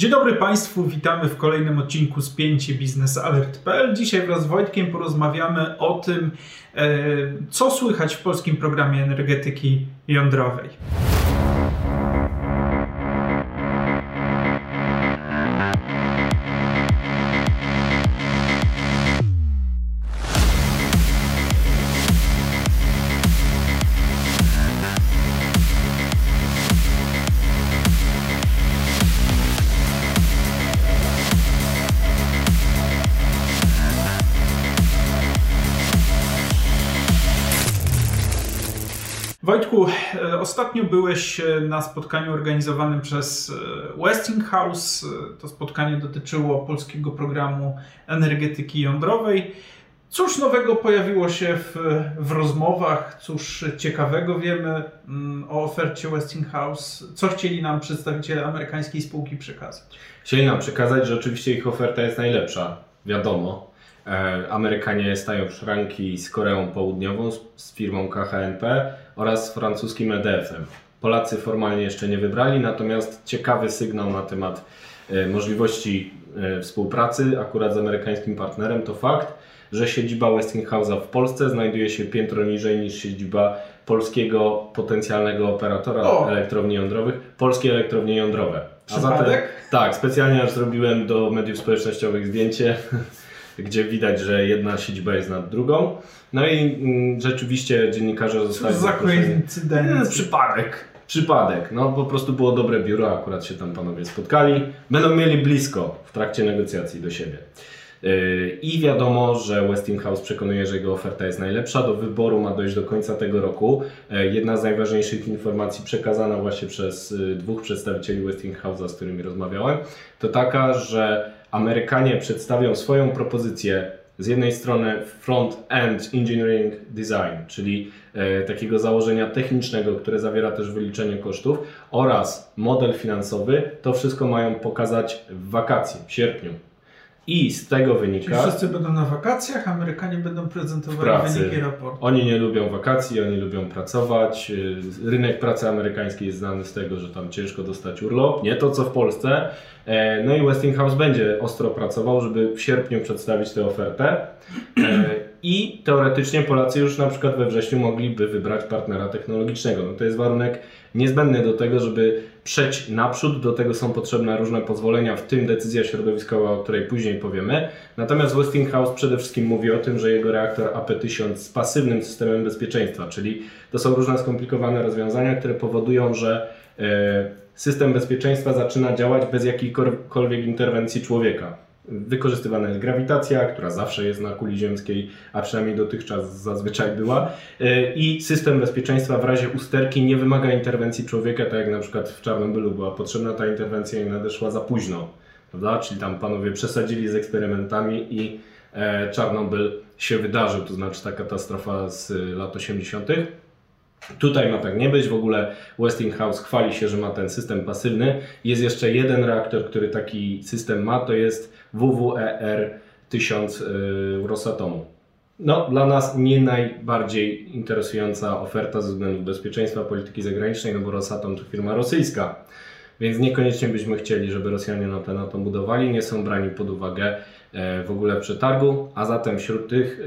Dzień dobry Państwu, witamy w kolejnym odcinku Spięcie biznesalert.pl. Dzisiaj wraz z Wojtkiem porozmawiamy o tym, e, co słychać w polskim programie energetyki jądrowej. Wojtku, e, ostatnio byłeś e, na spotkaniu organizowanym przez e, Westinghouse. To spotkanie dotyczyło polskiego programu energetyki jądrowej. Cóż nowego pojawiło się w, w rozmowach? Cóż ciekawego wiemy mm, o ofercie Westinghouse? Co chcieli nam przedstawiciele amerykańskiej spółki przekazać? Chcieli nam przekazać, że oczywiście ich oferta jest najlepsza, wiadomo. Amerykanie stają w szranki z Koreą Południową, z firmą KHNP oraz z francuskim EDF-em. Polacy formalnie jeszcze nie wybrali, natomiast ciekawy sygnał na temat e, możliwości e, współpracy akurat z amerykańskim partnerem to fakt, że siedziba Westinghouse'a w Polsce znajduje się piętro niżej niż siedziba polskiego potencjalnego operatora o. elektrowni jądrowych, polskie elektrownie jądrowe. A zatem, tak, specjalnie aż zrobiłem do mediów społecznościowych zdjęcie, gdzie widać, że jedna siedziba jest nad drugą. No i mm, rzeczywiście dziennikarze zostali Za koincydencja. Przypadek. Przypadek. No po prostu było dobre biuro, akurat się tam panowie spotkali. Będą mieli blisko w trakcie negocjacji do siebie. Yy, I wiadomo, że Westinghouse przekonuje, że jego oferta jest najlepsza. Do wyboru ma dojść do końca tego roku. Yy, jedna z najważniejszych informacji przekazana właśnie przez yy, dwóch przedstawicieli Westinghouse'a, z którymi rozmawiałem, to taka, że Amerykanie przedstawią swoją propozycję z jednej strony front-end engineering design, czyli e, takiego założenia technicznego, które zawiera też wyliczenie kosztów oraz model finansowy, to wszystko mają pokazać w wakacje, w sierpniu. I z tego wynika. Czyli wszyscy będą na wakacjach, Amerykanie będą prezentowali wyniki raportu. Oni nie lubią wakacji, oni lubią pracować. E, rynek pracy amerykański jest znany z tego, że tam ciężko dostać urlop. Nie to co w Polsce. E, no i Westinghouse będzie ostro pracował, żeby w sierpniu przedstawić tę ofertę. E, I teoretycznie Polacy już na przykład we wrześniu mogliby wybrać partnera technologicznego. No to jest warunek niezbędny do tego, żeby przejść naprzód. Do tego są potrzebne różne pozwolenia, w tym decyzja środowiskowa, o której później powiemy. Natomiast Westinghouse przede wszystkim mówi o tym, że jego reaktor AP1000 z pasywnym systemem bezpieczeństwa, czyli to są różne skomplikowane rozwiązania, które powodują, że e, system bezpieczeństwa zaczyna działać bez jakiejkolwiek interwencji człowieka. Wykorzystywana jest grawitacja, która zawsze jest na kuli ziemskiej, a przynajmniej dotychczas zazwyczaj była. E, I system bezpieczeństwa w razie usterki nie wymaga interwencji człowieka, tak jak na przykład w Czarnobylu była potrzebna ta interwencja i nadeszła za późno. Prawda? Czyli tam panowie przesadzili z eksperymentami i e, Czarnobyl się wydarzył, to znaczy ta katastrofa z lat 80. Tutaj ma tak nie być. W ogóle Westinghouse chwali się, że ma ten system pasywny. Jest jeszcze jeden reaktor, który taki system ma, to jest WWER 1000 yy, Rosatomu. No, dla nas nie najbardziej interesująca oferta ze względu bezpieczeństwa polityki zagranicznej, no bo Rosatom to firma rosyjska, więc niekoniecznie byśmy chcieli, żeby Rosjanie na ten atom budowali, nie są brani pod uwagę e, w ogóle w przetargu, a zatem wśród tych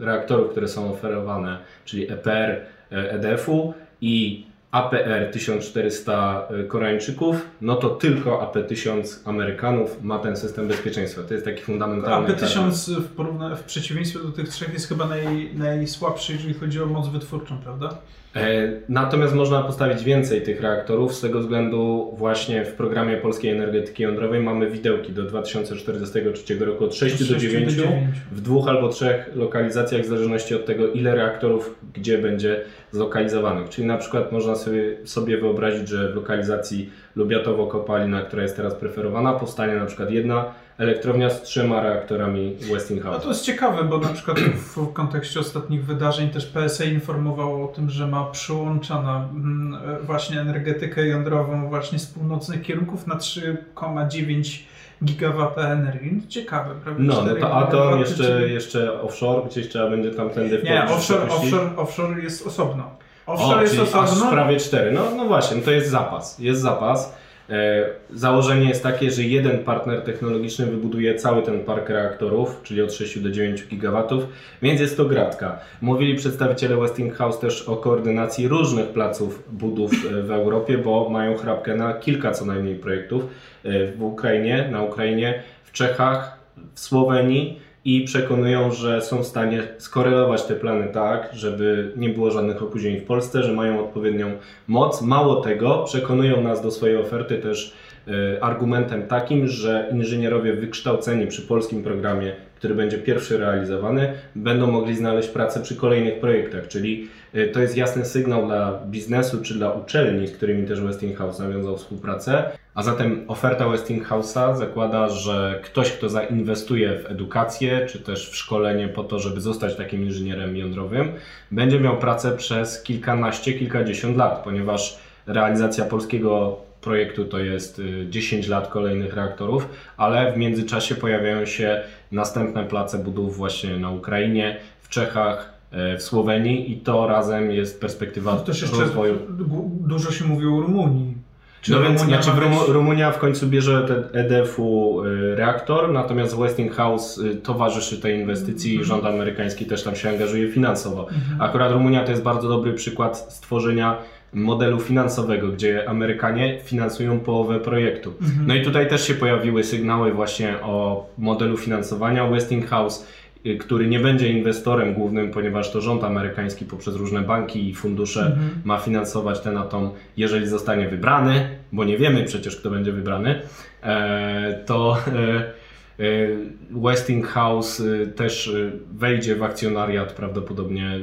e, reaktorów, które są oferowane, czyli EPR, EDF-u i APR 1400 Koreańczyków, no to tylko AP1000 Amerykanów ma ten system bezpieczeństwa. To jest taki fundamentalny. AP1000 w, porówna- w przeciwieństwie do tych trzech jest chyba naj, najsłabszy, jeżeli chodzi o moc wytwórczą, prawda? E, natomiast można postawić więcej tych reaktorów z tego względu właśnie w programie polskiej energetyki jądrowej mamy widełki do 2043 roku od 6, 6 do 9, do 9 w dwóch albo trzech lokalizacjach w zależności od tego ile reaktorów gdzie będzie zlokalizowanych. Czyli na przykład można sobie, sobie wyobrazić, że w lokalizacji Lubiatowo-Kopalina, która jest teraz preferowana, powstanie na przykład jedna elektrownia z trzema reaktorami Westinghouse. No to jest ciekawe, bo na przykład w kontekście ostatnich wydarzeń też PSA informowało o tym, że ma przyłączona mm, właśnie energetykę jądrową właśnie z północnych kierunków na 3,9 gigawata energii. Ciekawe, prawda? No, no to atom, jeszcze, jeszcze offshore, gdzieś trzeba będzie tam ten Nie, offshore, offshore, offshore jest osobno. Offshore o, jest osobno. Aż prawie 4. No, no właśnie, no to jest zapas. Jest zapas. E, założenie jest takie, że jeden partner technologiczny wybuduje cały ten park reaktorów, czyli od 6 do 9 gigawatów, więc jest to gratka. Mówili przedstawiciele Westinghouse też o koordynacji różnych placów budów e, w Europie, bo mają chrapkę na kilka co najmniej projektów e, w Ukrainie, na Ukrainie, w Czechach, w Słowenii i przekonują, że są w stanie skorelować te plany tak, żeby nie było żadnych opóźnień w Polsce, że mają odpowiednią moc. Mało tego, przekonują nas do swojej oferty też e, argumentem takim, że inżynierowie wykształceni przy polskim programie, który będzie pierwszy realizowany, będą mogli znaleźć pracę przy kolejnych projektach, czyli e, to jest jasny sygnał dla biznesu czy dla uczelni, z którymi też Westinghouse nawiązał współpracę, a zatem oferta Westinghouse'a zakłada, że ktoś, kto zainwestuje w edukację, czy też w szkolenie po to, żeby zostać takim inżynierem jądrowym, będzie miał pracę przez kilkanaście, kilkadziesiąt lat, ponieważ realizacja polskiego projektu to jest 10 y, lat kolejnych reaktorów, ale w międzyczasie pojawiają się następne place budów właśnie na Ukrainie, w Czechach, y, w Słowenii i to razem jest perspektywa no też jeszcze rozwoju. Dużo się mówi o Rumunii. Czy no więc znaczy w Rumunia w końcu bierze ten EDF-u y, reaktor, natomiast Westinghouse y, towarzyszy tej inwestycji i rząd amerykański też tam się angażuje finansowo. Mhm. Akurat Rumunia to jest bardzo dobry przykład stworzenia modelu finansowego, gdzie Amerykanie finansują połowę projektu. Mhm. No i tutaj też się pojawiły sygnały właśnie o modelu finansowania. Westinghouse Y, który nie będzie inwestorem głównym, ponieważ to rząd amerykański poprzez różne banki i fundusze mhm. ma finansować ten atom, jeżeli zostanie wybrany, bo nie wiemy przecież, kto będzie wybrany, e, to e, e, Westinghouse też wejdzie w akcjonariat prawdopodobnie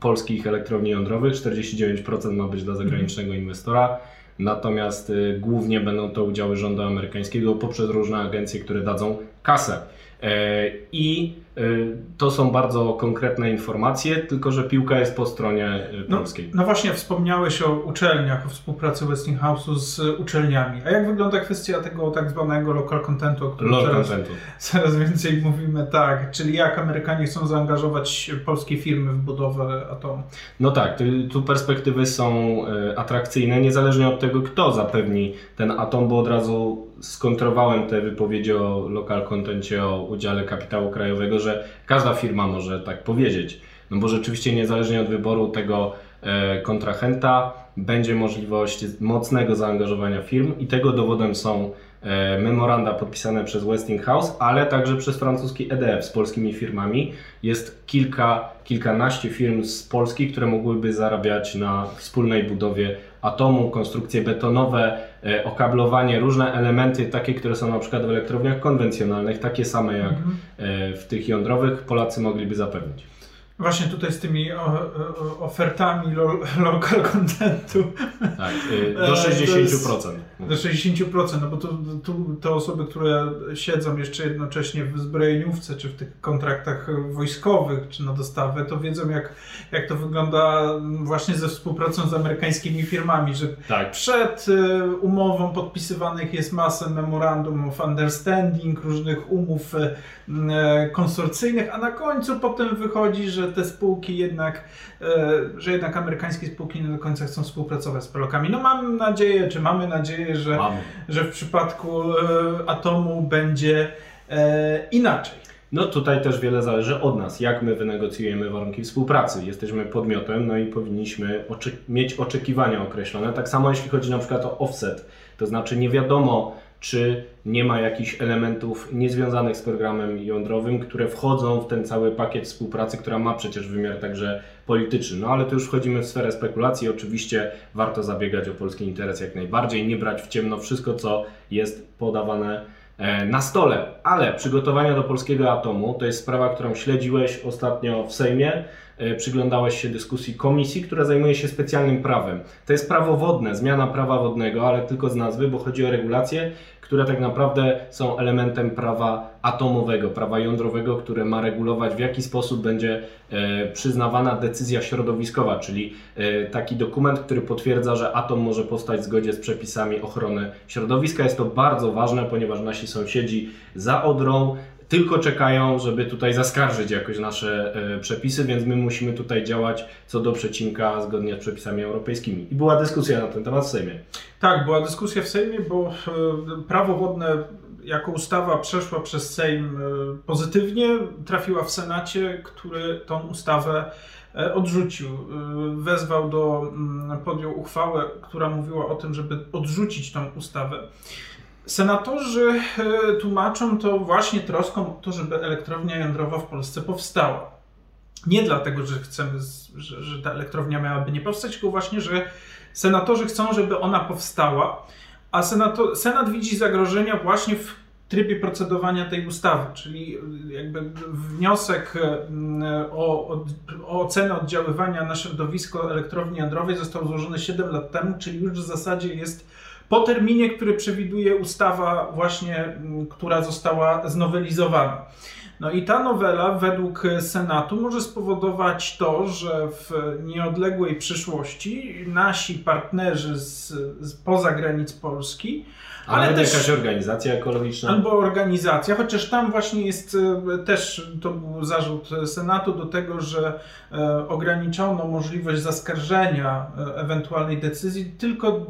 polskich elektrowni jądrowych. 49% ma być dla zagranicznego inwestora. Natomiast głównie będą to udziały rządu amerykańskiego poprzez różne agencje, które dadzą kasę. I Y, to są bardzo konkretne informacje, tylko że piłka jest po stronie y, no, polskiej. No właśnie, wspomniałeś o uczelniach, o współpracy Westinghouse'u z uczelniami. A jak wygląda kwestia tego tak zwanego local contentu, o którym coraz, coraz więcej mówimy? Tak, czyli jak Amerykanie chcą zaangażować polskie firmy w budowę atomu? No tak, tu perspektywy są y, atrakcyjne, niezależnie od tego, kto zapewni ten atom, bo od razu skontrowałem te wypowiedzi o local contencie, o udziale kapitału krajowego, że każda firma może tak powiedzieć. No bo rzeczywiście niezależnie od wyboru tego e, kontrahenta będzie możliwość mocnego zaangażowania firm i tego dowodem są e, memoranda podpisane przez Westinghouse, ale także przez francuski EDF z polskimi firmami. Jest kilka, kilkanaście firm z Polski, które mogłyby zarabiać na wspólnej budowie atomu, konstrukcje betonowe, okablowanie, różne elementy, takie, które są na przykład w elektrowniach konwencjonalnych, takie same jak mhm. e, w tych jądrowych, Polacy mogliby zapewnić. Właśnie tutaj z tymi ofertami local contentu. Tak, y, do 60%. E, do 60%, no bo to, to, te osoby, które siedzą jeszcze jednocześnie w zbrojeniówce, czy w tych kontraktach wojskowych, czy na dostawę, to wiedzą jak, jak to wygląda właśnie ze współpracą z amerykańskimi firmami, że tak. przed y, umową podpisywanych jest masę memorandum of understanding, różnych umów y, konsorcyjnych, a na końcu potem wychodzi, że te spółki jednak, e, że jednak amerykańskie spółki nie do końca chcą współpracować z Polakami. No mam nadzieję, czy mamy nadzieję, że, że w przypadku e, atomu będzie e, inaczej. No tutaj też wiele zależy od nas, jak my wynegocjujemy warunki współpracy. Jesteśmy podmiotem, no i powinniśmy oczek mieć oczekiwania określone. Tak samo jeśli chodzi na przykład o offset, to znaczy nie wiadomo, czy nie ma jakichś elementów niezwiązanych z programem jądrowym, które wchodzą w ten cały pakiet współpracy, która ma przecież wymiar także polityczny. No ale to już wchodzimy w sferę spekulacji. Oczywiście warto zabiegać o polski interes jak najbardziej, nie brać w ciemno wszystko, co jest podawane e, na stole. Ale przygotowania do polskiego atomu to jest sprawa, którą śledziłeś ostatnio w Sejmie. E, przyglądałeś się dyskusji komisji, która zajmuje się specjalnym prawem. To jest prawo wodne, zmiana prawa wodnego, ale tylko z nazwy, bo chodzi o regulacje, które tak naprawdę są elementem prawa atomowego, prawa jądrowego, które ma regulować w jaki sposób będzie e, przyznawana decyzja środowiskowa, czyli e, taki dokument, który potwierdza, że atom może powstać w zgodzie z przepisami ochrony środowiska. Jest to bardzo ważne, ponieważ nasi sąsiedzi za Odrą tylko czekają, żeby tutaj zaskarżyć jakoś nasze e, przepisy, więc my musimy tutaj działać co do przecinka zgodnie z przepisami europejskimi. I była dyskusja na ten temat w Sejmie. Tak, była dyskusja w Sejmie, bo e, prawo wodne jako ustawa przeszła przez Sejm e, pozytywnie, trafiła w Senacie, który tą ustawę odrzucił. Wezwał do, mm, podjął uchwałę, która mówiła o tym, żeby odrzucić tą ustawę. Senatorzy e, tłumaczą to właśnie troską o to, żeby elektrownia jądrowa w Polsce powstała. Nie dlatego, że chcemy, że, że ta elektrownia miałaby nie powstać, tylko właśnie, że senatorzy chcą, żeby ona powstała, a Senat widzi zagrożenia właśnie w trybie procedowania tej ustawy, czyli jakby wniosek o, o, o, ocenę oddziaływania na środowisko elektrowni jądrowej został złożony 7 lat temu, czyli już w zasadzie jest po terminie, który przewiduje ustawa właśnie, mm, która została znowelizowana. No i ta nowela według Senatu może spowodować to, że w nieodległej przyszłości nasi partnerzy z, z poza granic Polski ale Ale też, jakaś organizacja ekologiczna. Albo organizacja, chociaż tam właśnie jest e, też, to był zarzut Senatu do tego, że e, ograniczono możliwość zaskarżenia e, ewentualnej decyzji tylko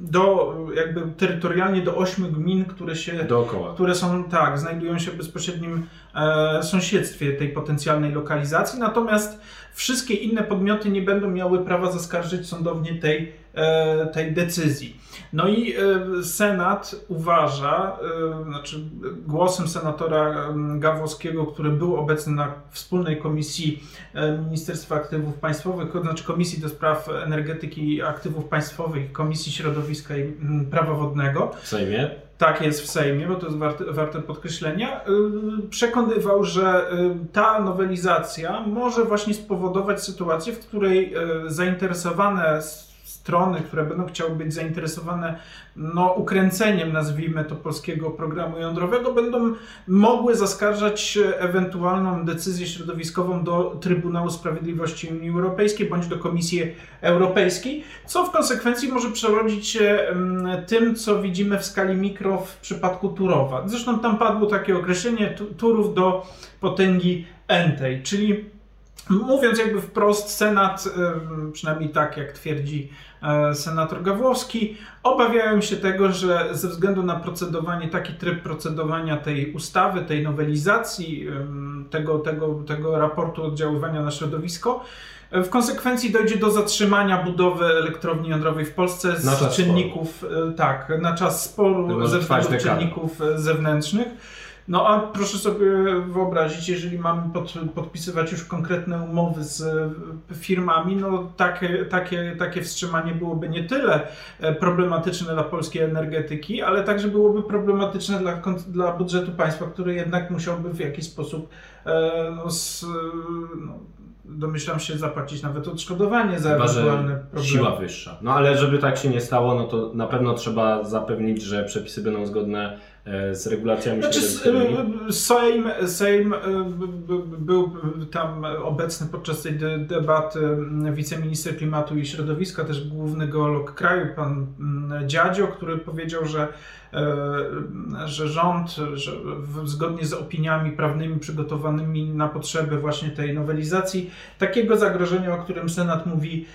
do, jakby terytorialnie do ośmiu gmin, które się. Dookoła. Które są, tak, znajdują się w bezpośrednim e, sąsiedztwie tej potencjalnej lokalizacji. Natomiast wszystkie inne podmioty nie będą miały prawa zaskarżyć sądownie tej, tej decyzji. No i e, Senat uważa, e, znaczy głosem senatora Gawłowskiego, który był obecny na wspólnej komisji e, Ministerstwa Aktywów Państwowych, znaczy Komisji do Spraw Energetyki i Aktywów Państwowych, Komisji Środowiska i Prawa Wodnego. W Sejmie? Tak jest w Sejmie, bo to jest warte, warte podkreślenia. Przekonywał, że ta nowelizacja może właśnie spowodować sytuację, w której zainteresowane strony, które będą chciały być zainteresowane no, ukręceniem, nazwijmy to, polskiego programu jądrowego, będą mogły zaskarżać ewentualną decyzję środowiskową do Trybunału Sprawiedliwości Unii Europejskiej bądź do Komisji Europejskiej, co w konsekwencji może przerodzić się tym, co widzimy w skali mikro w przypadku Turowa. Zresztą tam padło takie określenie Turów do potęgi entej, czyli Mówiąc jakby wprost, Senat, przynajmniej tak jak twierdzi e, senator Gawłowski, obawiają się tego, że ze względu na procedowanie, taki tryb procedowania tej ustawy, tej nowelizacji, tego, tego, tego raportu oddziaływania na środowisko, w konsekwencji dojdzie do zatrzymania budowy elektrowni jądrowej w Polsce z czynników, sporu. E, tak, na czas sporu ze względu czynników e, zewnętrznych. No a proszę sobie wyobrazić, jeżeli mamy pod, podpisywać już konkretne umowy z e, firmami, no takie, takie, takie wstrzymanie byłoby nie tyle e, problematyczne dla polskiej energetyki, ale także byłoby problematyczne dla, dla budżetu państwa, który jednak musiałby w jakiś sposób e, no, z, no, domyślam się, zapłacić nawet odszkodowanie za Chyba, ewentualne problemy. Siła wyższa. No ale żeby tak się nie stało, no to na pewno trzeba zapewnić, że przepisy będą zgodne z regulacjami znaczy, Sejm, Sejm e, był tam obecny podczas tej debaty wiceminister klimatu i środowiska, też główny geolog kraju, pan Dziadzio, który powiedział, że, e, że rząd że zgodnie z opiniami prawnymi przygotowanymi na potrzeby właśnie tej nowelizacji, takiego zagrożenia, o którym Senat mówi,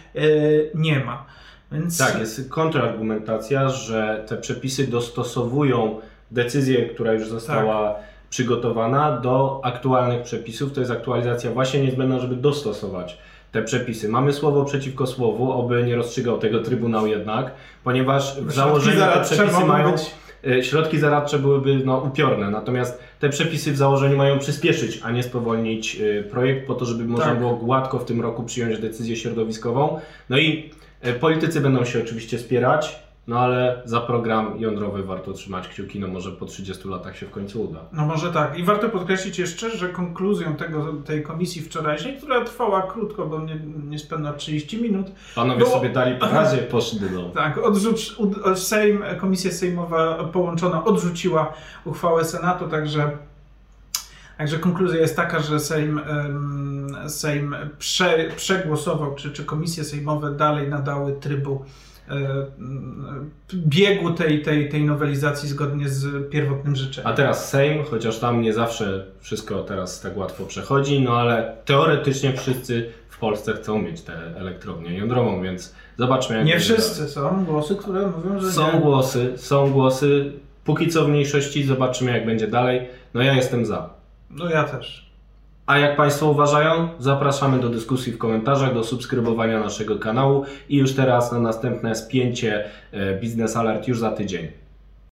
nie ma. Więc... Tak, jest kontrargumentacja, że te przepisy dostosowują decyzję, która już została tak. przygotowana do aktualnych przepisów. To jest aktualizacja właśnie niezbędna, żeby dostosować te przepisy. Mamy słowo przeciwko słowu, oby nie rozstrzygał tego Trybunał jednak, ponieważ w założeniu te przepisy mają... Być... E, środki zaradcze byłyby no, upiorne, natomiast te przepisy w założeniu mają przyspieszyć, a nie spowolnić e, projekt po to, żeby można tak. było gładko w tym roku przyjąć decyzję środowiskową. No i e, politycy będą się oczywiście spierać, no ale za program jądrowy warto trzymać kciuki, no może po 30 latach się w końcu uda. No może tak. I warto podkreślić jeszcze, że konkluzją tego, tej komisji wczorajszej, która trwała krótko, bo nie, niespełna 30 minut. Panowie było... sobie dali razie, poszli do domu. Tak, odrzuć, Sejm, komisja sejmowa połączona odrzuciła uchwałę Senatu, także Także konkluzja jest taka, że Sejm, Sejm prze, przegłosował, czy, czy komisje sejmowe dalej nadały trybu biegu tej, tej, tej nowelizacji zgodnie z pierwotnym życzeniem. A teraz Sejm, chociaż tam nie zawsze wszystko teraz tak łatwo przechodzi, no ale teoretycznie wszyscy w Polsce chcą mieć tę elektrownię jądrową, więc zobaczmy jak Nie będzie wszyscy dalej. są głosy, które mówią, że Są nie. głosy, są głosy. Póki co w mniejszości, zobaczymy jak będzie dalej. No ja jestem za. No ja też. A jak Państwo uważają? Zapraszamy do dyskusji w komentarzach, do subskrybowania naszego kanału i już teraz na następne spięcie e, Biznes Alert już za tydzień.